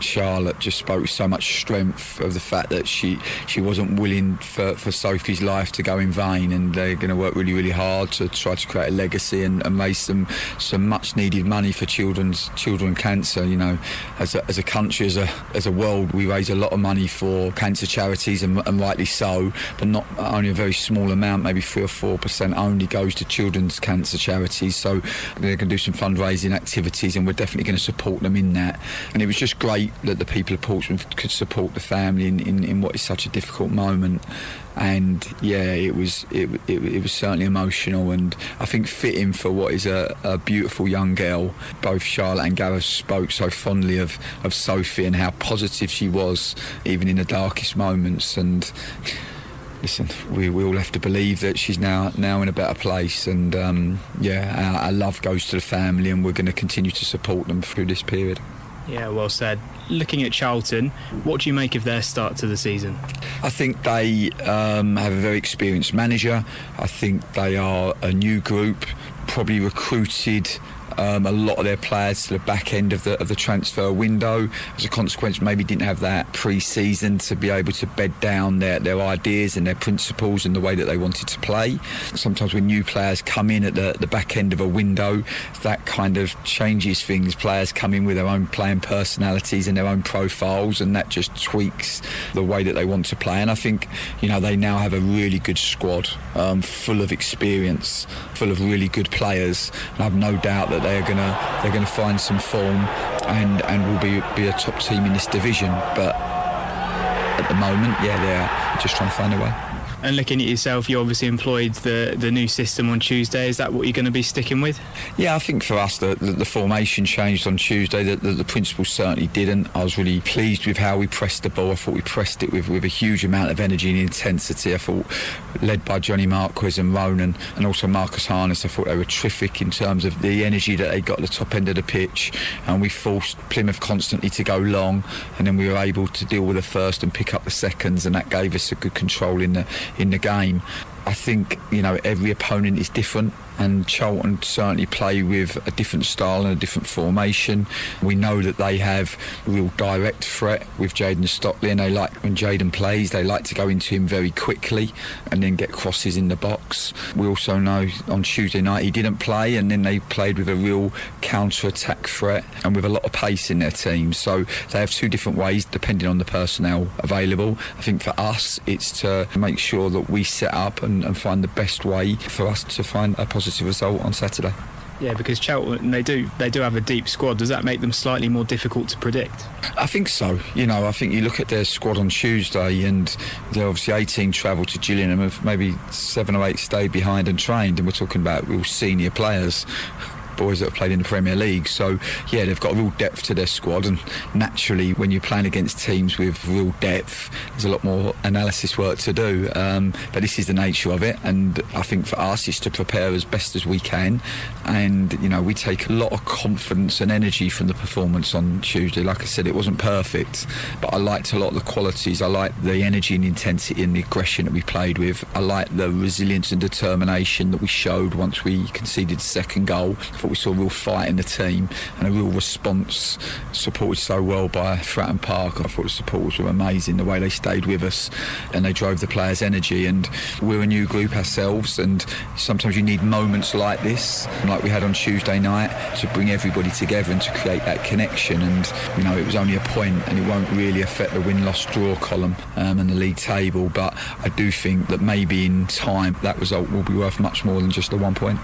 Speaker 10: Charlotte just spoke so much strength of the fact that she she wasn't willing for, for Sophie's life to go in vain, and they're going to work really really hard to try to create a legacy and, and raise some some much needed money for children's children cancer. You know, as a, as a country, as a as a world, we raise a lot of money for cancer charities, and, and rightly so, but not only a very small amount, maybe three or four percent only goes to children's cancer charities. So they're going to do some fundraising activities, and we're definitely going to support them in that. And it was just great that the people of Portsmouth could support the family in, in, in what is such a difficult moment. And yeah, it was it, it, it, was certainly emotional, and I think fitting for what is a, a beautiful young girl. Both Charlotte and Gareth spoke so fondly of, of Sophie and how positive she was, even in the darkest moments. And listen, we, we all have to believe that she's now now in a better place. And um, yeah, our, our love goes to the family, and we're going to continue to support them through this period.
Speaker 12: Yeah, well said. Looking at Charlton, what do you make of their start to the season?
Speaker 10: I think they um, have a very experienced manager. I think they are a new group, probably recruited um, a lot of their players to the back end of the of the transfer window. As a consequence, maybe didn't have that pre-season to be able to bed down their, their ideas and their principles and the way that they wanted to play. Sometimes when new players come in at the, the back end of a window, that kind of changes things. Players come in with their own playing personalities and their own profiles, and that just tweaks the way that they want to play. And I think you know they now have a really good squad, um, full of experience, full of really good players. And I've no doubt that they're gonna they're gonna find some form and and will be be a top team in this division. But at the moment, yeah, they're just trying to find a way.
Speaker 12: And looking at yourself, you obviously employed the, the new system on Tuesday. Is that what you're going to be sticking with?
Speaker 10: Yeah, I think for us, the, the, the formation changed on Tuesday. The, the, the principles certainly didn't. I was really pleased with how we pressed the ball. I thought we pressed it with, with a huge amount of energy and intensity. I thought, led by Johnny Marquis and Ronan, and also Marcus Harness, I thought they were terrific in terms of the energy that they got at the top end of the pitch. And we forced Plymouth constantly to go long, and then we were able to deal with the first and pick up the seconds, and that gave us a good control in the in the game. I think you know every opponent is different and Charlton certainly play with a different style and a different formation. We know that they have real direct threat with Jayden Stockley, and they like when Jayden plays, they like to go into him very quickly and then get crosses in the box. We also know on Tuesday night he didn't play, and then they played with a real counter-attack threat and with a lot of pace in their team. So they have two different ways depending on the personnel available. I think for us, it's to make sure that we set up and, and find the best way for us to find a positive positive result on Saturday.
Speaker 12: Yeah, because Cheltenham they do they do have a deep squad. Does that make them slightly more difficult to predict?
Speaker 10: I think so. You know, I think you look at their squad on Tuesday, and they're obviously 18 travel to Gillingham, of maybe seven or eight stayed behind and trained, and we're talking about real senior players boys that have played in the Premier League. So, yeah, they've got real depth to their squad. And naturally, when you're playing against teams with real depth, there's a lot more analysis work to do. Um, but this is the nature of it. And I think for us, it's to prepare as best as we can. And, you know, we take a lot of confidence and energy from the performance on Tuesday. Like I said, it wasn't perfect, but I liked a lot of the qualities. I liked the energy and intensity and the aggression that we played with. I liked the resilience and determination that we showed once we conceded the second goal. We saw a real fight in the team and a real response, supported so well by Fratton Park. I thought the supporters were amazing, the way they stayed with us and they drove the players' energy. And we're a new group ourselves, and sometimes you need moments like this, like we had on Tuesday night, to bring everybody together and to create that connection. And, you know, it was only a point and it won't really affect the win loss draw column um, and the league table. But I do think that maybe in time that result will be worth much more than just the one point.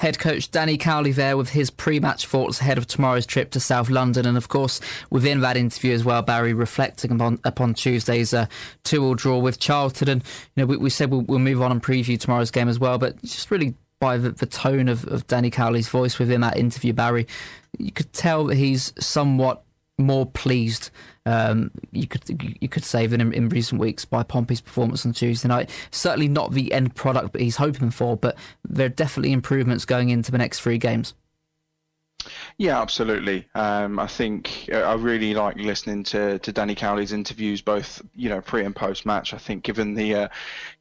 Speaker 8: Head coach Danny Cowley there with his pre-match thoughts ahead of tomorrow's trip to South London, and of course within that interview as well, Barry reflecting upon upon Tuesday's uh, two-all draw with Charlton, and you know we, we said we'll, we'll, move on and preview tomorrow's game as well, but just really by the, the tone of, of Danny Cowley's voice within that interview, Barry, you could tell that he's somewhat more pleased um, you could you could say than in, in, recent weeks by Pompey's performance on Tuesday night. Certainly not the end product that he's hoping for, but there are definitely improvements going into the next three games.
Speaker 11: Yeah, absolutely. Um, I think uh, I really like listening to, to Danny Cowley's interviews, both you know pre and post match. I think given the uh,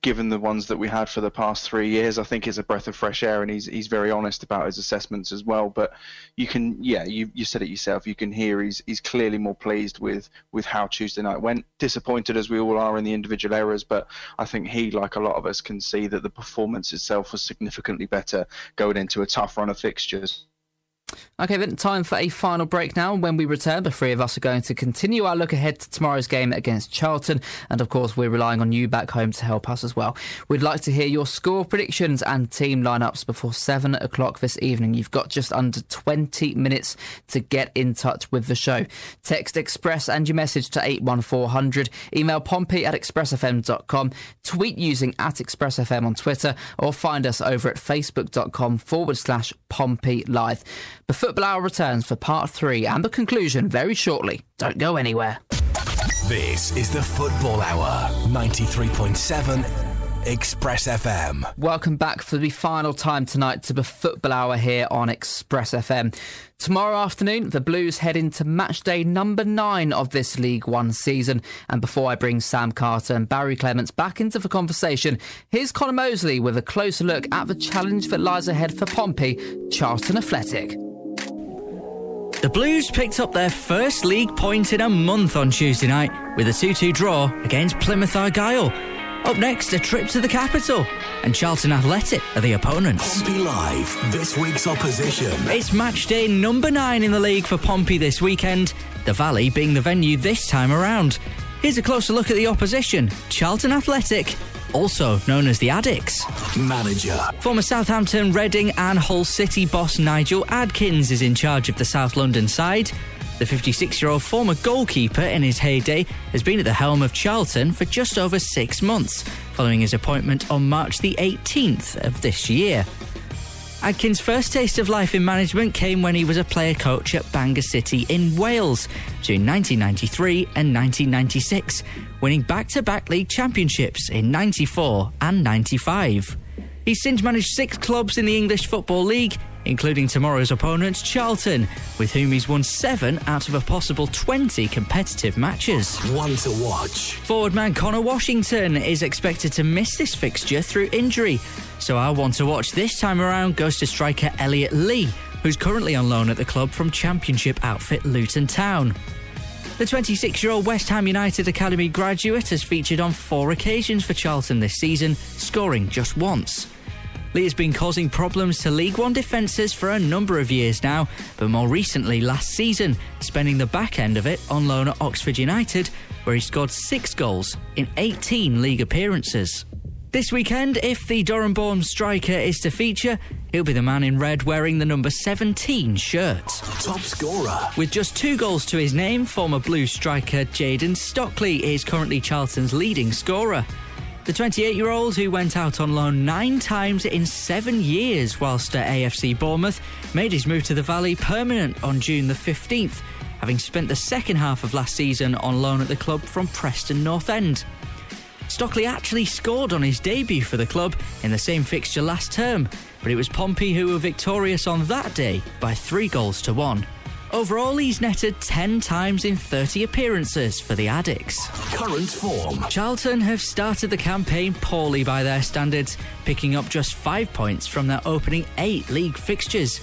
Speaker 11: given the ones that we had for the past three years, I think it's a breath of fresh air, and he's he's very honest about his assessments as well. But you can, yeah, you you said it yourself. You can hear he's he's clearly more pleased with with how Tuesday night went. Disappointed as we all are in the individual errors, but I think he, like a lot of us, can see that the performance itself was significantly better going into a tough run of fixtures.
Speaker 8: Okay, then time for a final break now. When we return, the three of us are going to continue our look ahead to tomorrow's game against Charlton. And of course, we're relying on you back home to help us as well. We'd like to hear your score predictions and team lineups before 7 o'clock this evening. You've got just under 20 minutes to get in touch with the show. Text Express and your message to 81400. Email pompey at expressfm.com. Tweet using at expressfm on Twitter or find us over at facebook.com forward slash Pompey Live. The Football Hour returns for part three and the conclusion very shortly. Don't go anywhere.
Speaker 2: This is the Football Hour, 93.7 Express FM.
Speaker 8: Welcome back for the final time tonight to the Football Hour here on Express FM. Tomorrow afternoon, the Blues head into match day number nine of this League One season. And before I bring Sam Carter and Barry Clements back into the conversation, here's Connor Mosley with a closer look at the challenge that lies ahead for Pompey, Charlton Athletic.
Speaker 13: The Blues picked up their first league point in a month on Tuesday night with a 2 2 draw against Plymouth Argyle. Up next, a trip to the capital, and Charlton Athletic are the opponents.
Speaker 2: Pompey Live, this week's opposition.
Speaker 13: It's match day number nine in the league for Pompey this weekend, the Valley being the venue this time around. Here's a closer look at the opposition Charlton Athletic also known as the Addicks.
Speaker 2: Manager.
Speaker 13: Former Southampton, Reading, and Hull City boss Nigel Adkins is in charge of the South London side. The 56 year old former goalkeeper in his heyday has been at the helm of Charlton for just over six months, following his appointment on March the 18th of this year. Adkins' first taste of life in management came when he was a player coach at Bangor City in Wales between 1993 and 1996, winning back to back league championships in 94 and 95. He's since managed six clubs in the English Football League, including tomorrow's opponent, Charlton, with whom he's won seven out of a possible 20 competitive matches.
Speaker 2: One to watch.
Speaker 13: Forward man Connor Washington is expected to miss this fixture through injury, so our one to watch this time around goes to striker Elliot Lee, who's currently on loan at the club from Championship outfit Luton Town. The 26 year old West Ham United Academy graduate has featured on four occasions for Charlton this season, scoring just once. Lee has been causing problems to League One defences for a number of years now, but more recently last season, spending the back end of it on loan at Oxford United, where he scored six goals in 18 league appearances. This weekend, if the Durham born striker is to feature, he'll be the man in red wearing the number 17 shirt.
Speaker 2: Top scorer.
Speaker 13: With just two goals to his name, former Blue striker Jayden Stockley is currently Charlton's leading scorer. The 28 year old, who went out on loan nine times in seven years whilst at AFC Bournemouth, made his move to the Valley permanent on June the 15th, having spent the second half of last season on loan at the club from Preston North End. Stockley actually scored on his debut for the club in the same fixture last term, but it was Pompey who were victorious on that day by three goals to one. Overall, he's netted 10 times in 30 appearances for the Addicks.
Speaker 2: Current form.
Speaker 13: Charlton have started the campaign poorly by their standards, picking up just five points from their opening eight league fixtures.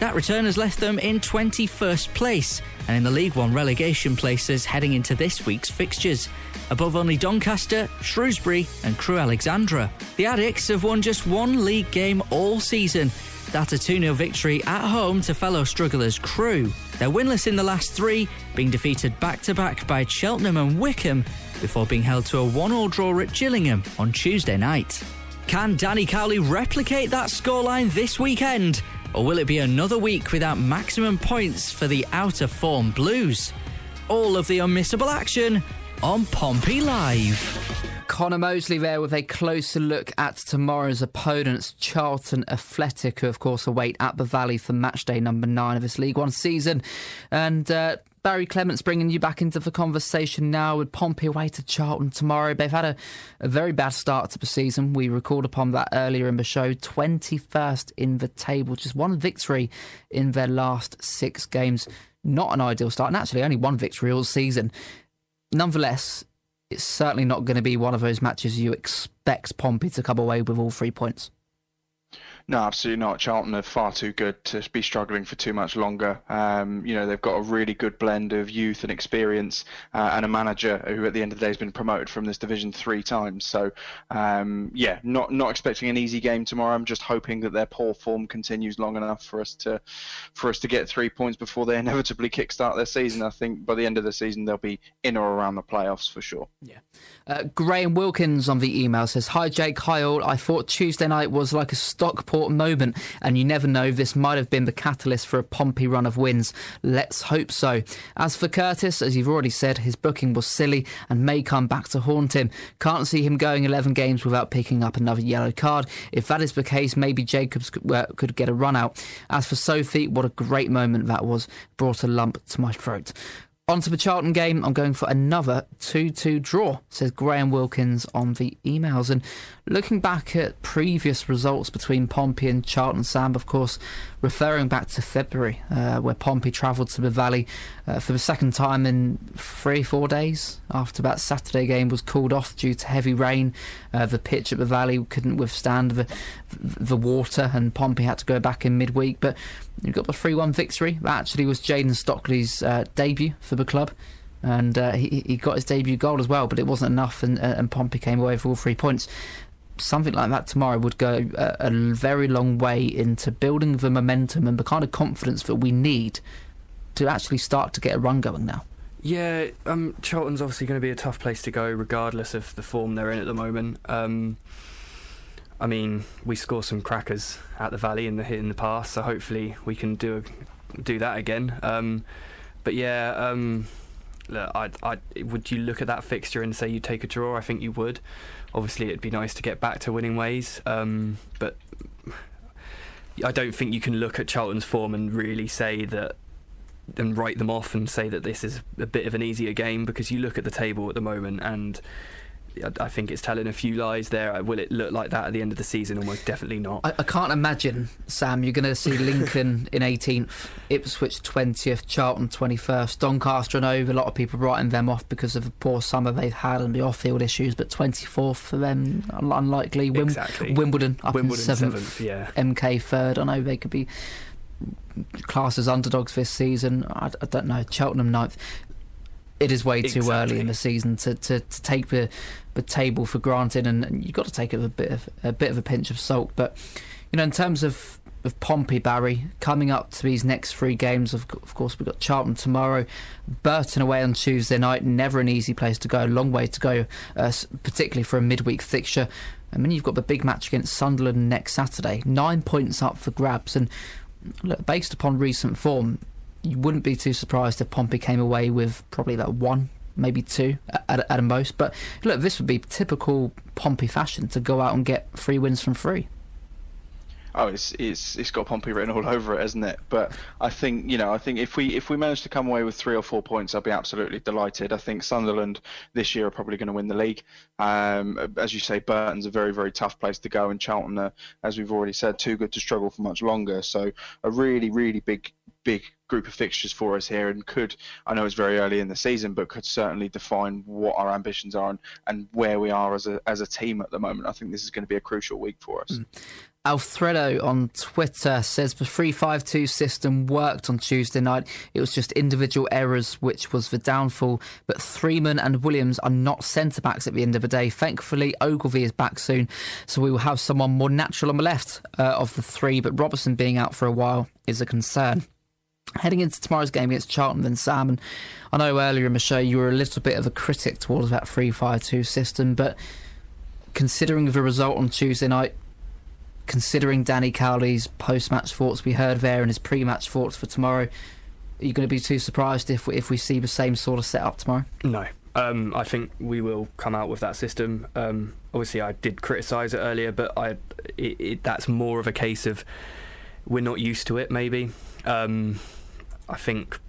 Speaker 13: That return has left them in 21st place and in the League One relegation places heading into this week's fixtures. Above only Doncaster, Shrewsbury, and Crewe Alexandra. The Addicks have won just one league game all season. That a 2 0 victory at home to fellow strugglers Crewe. They're winless in the last three, being defeated back to back by Cheltenham and Wycombe before being held to a 1 all draw at Gillingham on Tuesday night. Can Danny Cowley replicate that scoreline this weekend? Or will it be another week without maximum points for the out of form Blues? All of the unmissable action on Pompey Live.
Speaker 8: Connor Mosley there with a closer look at tomorrow's opponents, Charlton Athletic, who of course await at the Valley for match day number nine of this League One season. And uh, Barry Clements bringing you back into the conversation now with Pompey away to Charlton tomorrow. They've had a, a very bad start to the season. We recalled upon that earlier in the show. 21st in the table, just one victory in their last six games. Not an ideal start, and actually only one victory all season. Nonetheless, it's certainly not going to be one of those matches you expect Pompey to come away with all three points.
Speaker 11: No, absolutely not. Charlton are far too good to be struggling for too much longer. Um, you know, they've got a really good blend of youth and experience, uh, and a manager who, at the end of the day, has been promoted from this division three times. So, um, yeah, not not expecting an easy game tomorrow. I'm just hoping that their poor form continues long enough for us to for us to get three points before they inevitably kickstart their season. I think by the end of the season they'll be in or around the playoffs for sure.
Speaker 8: Yeah. Uh, Graham Wilkins on the email says, "Hi Jake, hi all. I thought Tuesday night was like a Stockport moment, and you never know, this might have been the catalyst for a Pompey run of wins. Let's hope so. As for Curtis, as you've already said, his booking was silly and may come back to haunt him. Can't see him going 11 games without picking up another yellow card. If that is the case, maybe Jacobs could, uh, could get a run out. As for Sophie, what a great moment that was. Brought a lump to my throat. On to the Charlton game. I'm going for another 2 2 draw, says Graham Wilkins on the emails. And looking back at previous results between Pompey and Charlton Sam, of course, referring back to February, uh, where Pompey travelled to the Valley uh, for the second time in three, four days after that Saturday game was called off due to heavy rain. Uh, the pitch at the Valley couldn't withstand the, the water, and Pompey had to go back in midweek. But you got the 3 1 victory. That actually was Jayden Stockley's uh, debut for the club. And uh, he, he got his debut goal as well, but it wasn't enough, and, uh, and Pompey came away with all three points something like that tomorrow would go a, a, very long way into building the momentum and the kind of confidence that we need to actually start to get a run going now.
Speaker 1: Yeah, um, Charlton's obviously going to be a tough place to go, regardless of the form they're in at the moment. Um, I mean, we score some crackers at the Valley in the in the past, so hopefully we can do do that again. Um, but yeah, um, look, I, I, would you look at that fixture and say you take a draw? I think you would. Obviously, it'd be nice to get back to winning ways, um, but I don't think you can look at Charlton's form and really say that and write them off and say that this is a bit of an easier game because you look at the table at the moment and I think it's telling a few lies there. Uh, will it look like that at the end of the season? Almost definitely not.
Speaker 8: I, I can't imagine, Sam. You're going to see Lincoln in 18th, Ipswich 20th, Charlton 21st, Doncaster and over. A lot of people writing them off because of the poor summer they've had and the off-field issues. But 24th for them, unlikely.
Speaker 1: Wim- exactly.
Speaker 8: Wimbledon up
Speaker 1: Wimbledon
Speaker 8: in seventh.
Speaker 1: seventh yeah.
Speaker 8: MK third. I know they could be classed as underdogs this season. I, I don't know. Cheltenham ninth it is way too
Speaker 1: exactly.
Speaker 8: early in the season to, to, to take the the table for granted, and, and you've got to take it with a bit of a bit of a pinch of salt. But you know, in terms of of Pompey Barry coming up to these next three games, of, of course we've got Charlton tomorrow, Burton away on Tuesday night. Never an easy place to go, a long way to go, uh, particularly for a midweek fixture. And then you've got the big match against Sunderland next Saturday. Nine points up for grabs, and look, based upon recent form, you wouldn't be too surprised if Pompey came away with probably that one, maybe two at, at, most. But look, this would be typical Pompey fashion to go out and get three wins from three.
Speaker 11: Oh, it's it's it's got Pompey written all over it, hasn't it? But I think you know, I think if we if we manage to come away with three or four points, I'll be absolutely delighted. I think Sunderland this year are probably going to win the league. Um, as you say, Burton's a very very tough place to go, and Charlton are, as we've already said, too good to struggle for much longer. So a really really big big group of fixtures for us here and could I know it's very early in the season but could certainly define what our ambitions are and, and where we are as a as a team at the moment. I think this is going to be a crucial week for us. Mm.
Speaker 8: Alfredo on Twitter says the 352 system worked on Tuesday night. It was just individual errors which was the downfall. But Freeman and Williams are not centre backs at the end of the day. Thankfully, Ogilvie is back soon, so we will have someone more natural on the left uh, of the three. But Robertson being out for a while is a concern. Heading into tomorrow's game against Charlton, then Sam, and I know earlier in the show you were a little bit of a critic towards that 352 system, but considering the result on Tuesday night, considering Danny Cowley's post match thoughts we heard there and his pre match thoughts for tomorrow, are you going to be too surprised if we, if we see the same sort of setup tomorrow?
Speaker 1: No. Um, I think we will come out with that system. Um, obviously, I did criticise it earlier, but I it, it, that's more of a case of we're not used to it. Maybe um, I think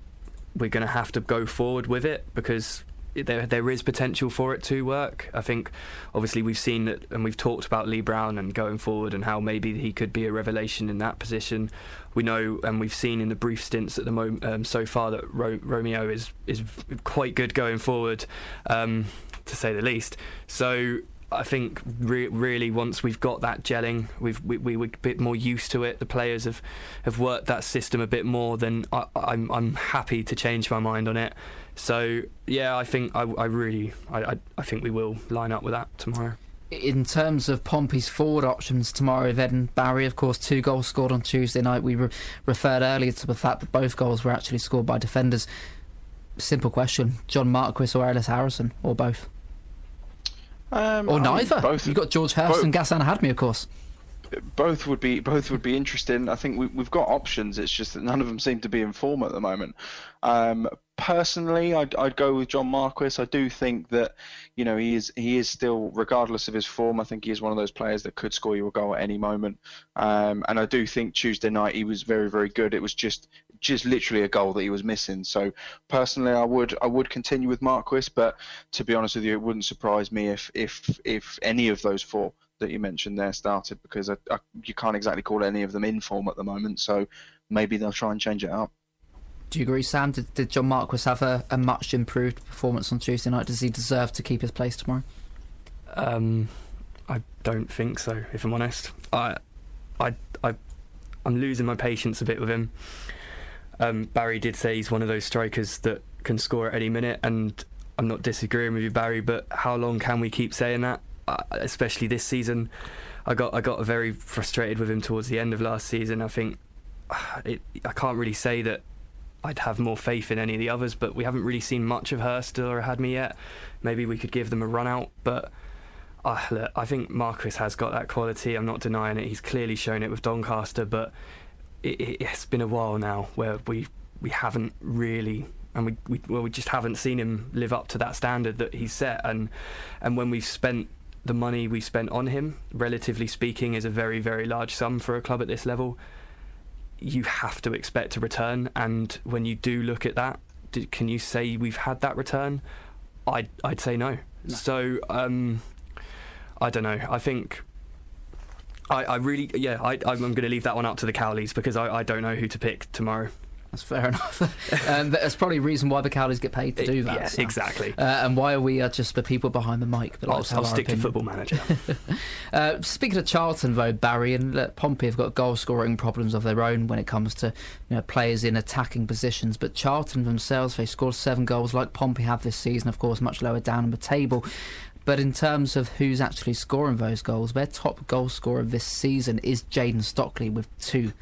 Speaker 1: we're going to have to go forward with it because there there is potential for it to work. I think obviously we've seen that and we've talked about Lee Brown and going forward and how maybe he could be a revelation in that position. We know and we've seen in the brief stints at the moment um, so far that Ro- Romeo is is quite good going forward, um, to say the least. So I think re- really once we've got that gelling, we've we, we were a bit more used to it. The players have, have worked that system a bit more. Then I, I'm I'm happy to change my mind on it. So yeah, I think I, I really I, I think we will line up with that tomorrow.
Speaker 8: In terms of Pompey's forward options tomorrow, then Barry, of course, two goals scored on Tuesday night. We re- referred earlier to the fact that both goals were actually scored by defenders. Simple question: John Marquis or Ellis Harrison, or both?
Speaker 11: Um,
Speaker 8: or neither. Both. You've got George Hirst both, and Gassan Ahadme, of course.
Speaker 11: Both would be both would be interesting. I think we, have got options. It's just that none of them seem to be in form at the moment. Um, personally, I'd, I'd go with John Marquis. I do think that you know he is he is still, regardless of his form, I think he is one of those players that could score you a goal at any moment. Um, and I do think Tuesday night he was very very good. It was just just literally a goal that he was missing. So personally, I would I would continue with Marquis, but to be honest with you, it wouldn't surprise me if if if any of those four that you mentioned there started because I, I, you can't exactly call any of them in form at the moment. So maybe they'll try and change it up.
Speaker 8: Do you agree, Sam? Did, did John Marquis have a, a, much improved performance on Tuesday night? Does he deserve to keep his place tomorrow?
Speaker 1: Um, I don't think so. If I'm honest, I, I, I, I'm losing my patience a bit with him. Um, Barry did say he's one of those strikers that can score at any minute, and I'm not disagreeing with you, Barry. But how long can we keep saying that? Uh, especially this season, I got I got very frustrated with him towards the end of last season. I think it, I can't really say that I'd have more faith in any of the others, but we haven't really seen much of Hirst or Ahadme yet. Maybe we could give them a run out, but uh, look, I think Marquis has got that quality. I'm not denying it. He's clearly shown it with Doncaster, but it, has been a while now where we we haven't really and we, we well we just haven't seen him live up to that standard that he's set. And and when we've spent the money we spent on him relatively speaking is a very very large sum for a club at this level you have to expect a return. And when you do look at that can you say we've had that return? I'd I'd say no, no. so um, I don't know. I think I, I really, yeah, I, I'm going to leave that one up to the Cowleys because I, I don't know who to pick tomorrow.
Speaker 8: That's fair enough. um, that's probably a reason why the Cowleys get paid to do that.
Speaker 1: Yeah, so. exactly.
Speaker 8: Uh, and why are we uh, just the people behind the mic?
Speaker 1: I'll, I'll stick opinion. to Football Manager.
Speaker 8: uh, speaking of Charlton, though, Barry and uh, Pompey have got goal scoring problems of their own when it comes to you know, players in attacking positions. But Charlton themselves, they scored seven goals like Pompey have this season, of course, much lower down in the table. But in terms of who's actually scoring those goals, their top goal scorer this season is Jayden Stockley with two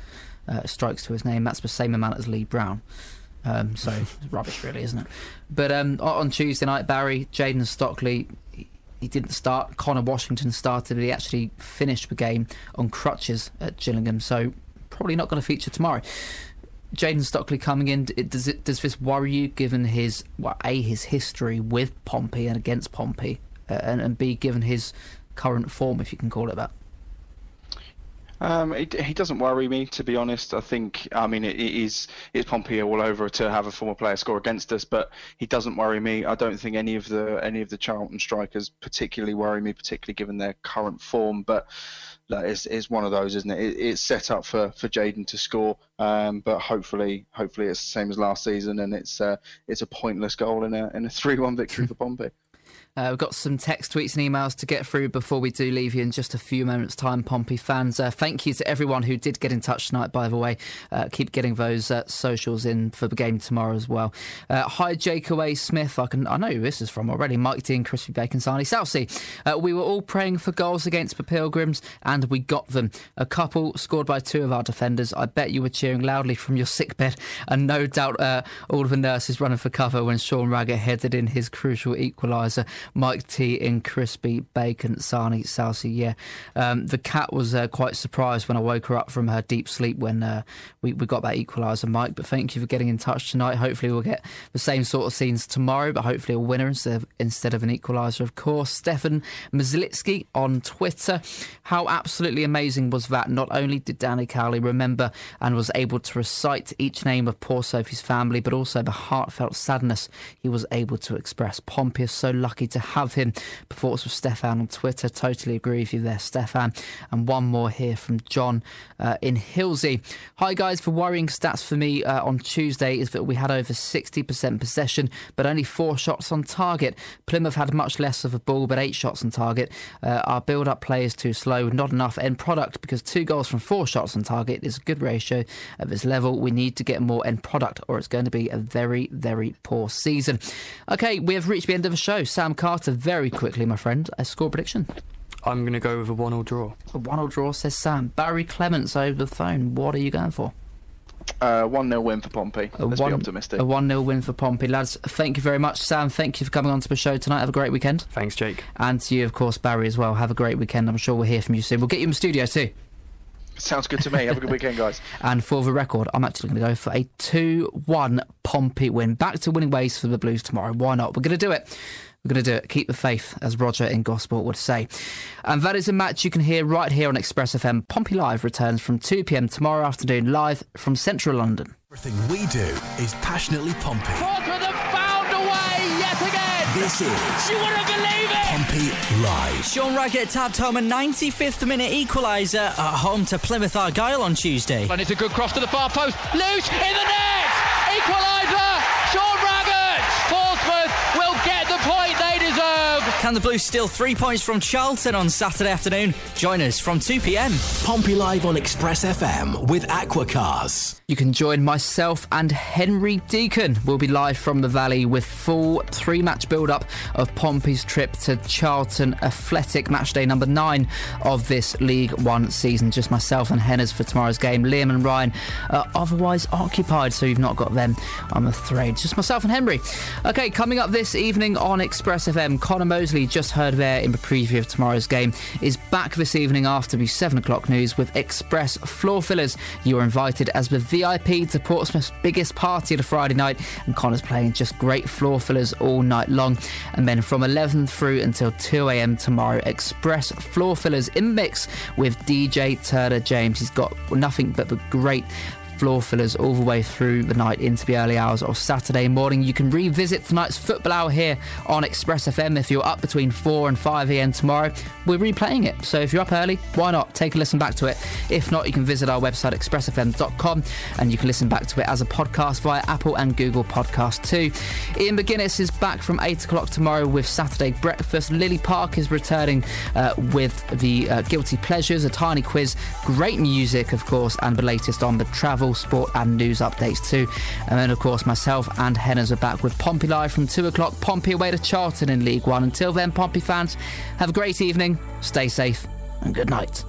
Speaker 8: uh, strikes to his name. That's the same amount as Lee Brown. Um, so rubbish, really, isn't it? But um, on Tuesday night, Barry, Jayden Stockley, he, didn't start. Connor Washington started, but he actually finished the game on crutches at Gillingham. So probably not going to feature tomorrow. Jayden Stockley coming in, does it does this worry you, given his well, a his history with Pompey and against Pompey, and, and B, given his current form, if you can call it that?
Speaker 11: Um, it, he doesn't worry me, to be honest. I think, I mean, it, it is it's Pompey all over to have a former player score against us, but he doesn't worry me. I don't think any of the any of the Charlton strikers particularly worry me, particularly given their current form. But it's is one of those, isn't it? it it's set up for for Jayden to score, um, but hopefully, hopefully it's the same as last season, and it's uh, it's a pointless goal in a in a three one victory for Pompey.
Speaker 8: Uh, we've got some text, tweets, and emails to get through before we do leave you in just a few moments' time, Pompey fans. Uh, thank you to everyone who did get in touch tonight, by the way. Uh, keep getting those uh, socials in for the game tomorrow as well. Uh, hi, Jake Away Smith. I can I know who this is from already. Mike Dean, Crispy Bacon, Sarnie Southsea. Uh, we were all praying for goals against the Pilgrims, and we got them. A couple scored by two of our defenders. I bet you were cheering loudly from your sick bed, and no doubt all of the nurses running for cover when Sean Raggett headed in his crucial equaliser. Mike T in crispy bacon, sarnie, salsa. Yeah, um, the cat was uh, quite surprised when I woke her up from her deep sleep when uh, we, we got that equaliser, Mike. But thank you for getting in touch tonight. Hopefully, we'll get the same sort of scenes tomorrow, but hopefully, a winner instead of, instead of an equaliser, of course. Stefan Mazlitsky on Twitter. How absolutely amazing was that? Not only did Danny Cowley remember and was able to recite each name of poor Sophie's family, but also the heartfelt sadness he was able to express. Pompey is so lucky to have him. Performance with Stefan on Twitter. Totally agree with you there, Stefan. And one more here from John uh, in Hilsea. Hi, guys. For worrying stats for me uh, on Tuesday is that we had over 60% possession, but only four shots on target. Plymouth had much less of a ball, but eight shots on target. Uh, our build up play is too slow, not enough end product because two goals from four shots on target is a good ratio at this level. We need to get more end product, or it's going to be a very, very poor season. Okay, we have reached the end of the show. Sam Carter Carter, very quickly, my friend, a score prediction.
Speaker 1: I'm going to go with a one-all draw.
Speaker 8: A one-all draw, says Sam. Barry Clements over the phone. What are you going for?
Speaker 11: Uh, 1 0 win for Pompey. A Let's one, be optimistic.
Speaker 8: A 1 0 win for Pompey. Lads, thank you very much. Sam, thank you for coming on to the show tonight. Have a great weekend.
Speaker 1: Thanks, Jake.
Speaker 8: And to you, of course, Barry, as well. Have a great weekend. I'm sure we'll hear from you soon. We'll get you in the studio too.
Speaker 11: Sounds good to me. Have a good weekend, guys.
Speaker 8: and for the record, I'm actually going to go for a 2 1 Pompey win. Back to winning ways for the Blues tomorrow. Why not? We're going to do it. We're going to do it. Keep the faith, as Roger in Gosport would say. And that is a match you can hear right here on Express FM. Pompey Live returns from 2 pm tomorrow afternoon, live from central London.
Speaker 2: Everything we do is passionately Pompey.
Speaker 9: Portsmouth have found a way yet again.
Speaker 2: This is.
Speaker 9: You wouldn't believe it.
Speaker 2: Pompey Live.
Speaker 13: Sean Raggett tapped home a 95th minute equaliser at home to Plymouth Argyle on Tuesday.
Speaker 9: And it's a good cross to the far post. Loose in the net. Equaliser.
Speaker 13: Can the Blues steal three points from Charlton on Saturday afternoon? Join us from 2 pm.
Speaker 2: Pompey Live on Express FM with Aquacars.
Speaker 8: You can join myself and Henry Deacon. We'll be live from the Valley with full three match build up of Pompey's trip to Charlton Athletic match day number nine of this League One season. Just myself and Henners for tomorrow's game. Liam and Ryan are otherwise occupied, so you've not got them, I'm afraid. Just myself and Henry. Okay, coming up this evening on Express FM, Connor Mosley, just heard there in the preview of tomorrow's game, is back this evening after the 7 o'clock news with Express Floor Fillers. You are invited as the VIP to Portsmouth's biggest party of the Friday night, and Connor's playing just great floor fillers all night long. And then from 11 through until 2 a.m. tomorrow, Express Floor Fillers in mix with DJ Turner James. He's got nothing but the great floor fillers all the way through the night into the early hours of Saturday morning. You can revisit tonight's football hour here on Express FM if you're up between 4 and 5 a.m. tomorrow. We're replaying it, so if you're up early, why not take a listen back to it? If not, you can visit our website expressfm.com and you can listen back to it as a podcast via Apple and Google Podcast too. Ian McGuinness is back from 8 o'clock tomorrow with Saturday breakfast. Lily Park is returning uh, with the uh, Guilty Pleasures, a tiny quiz, great music, of course, and the latest on the travel travel, sport, and news updates too. And then, of course, myself and Henners are back with Pompey Live from 2 o'clock. Pompey away to Charlton in League One. Until then, Pompey fans, have a great evening, stay safe, and good night.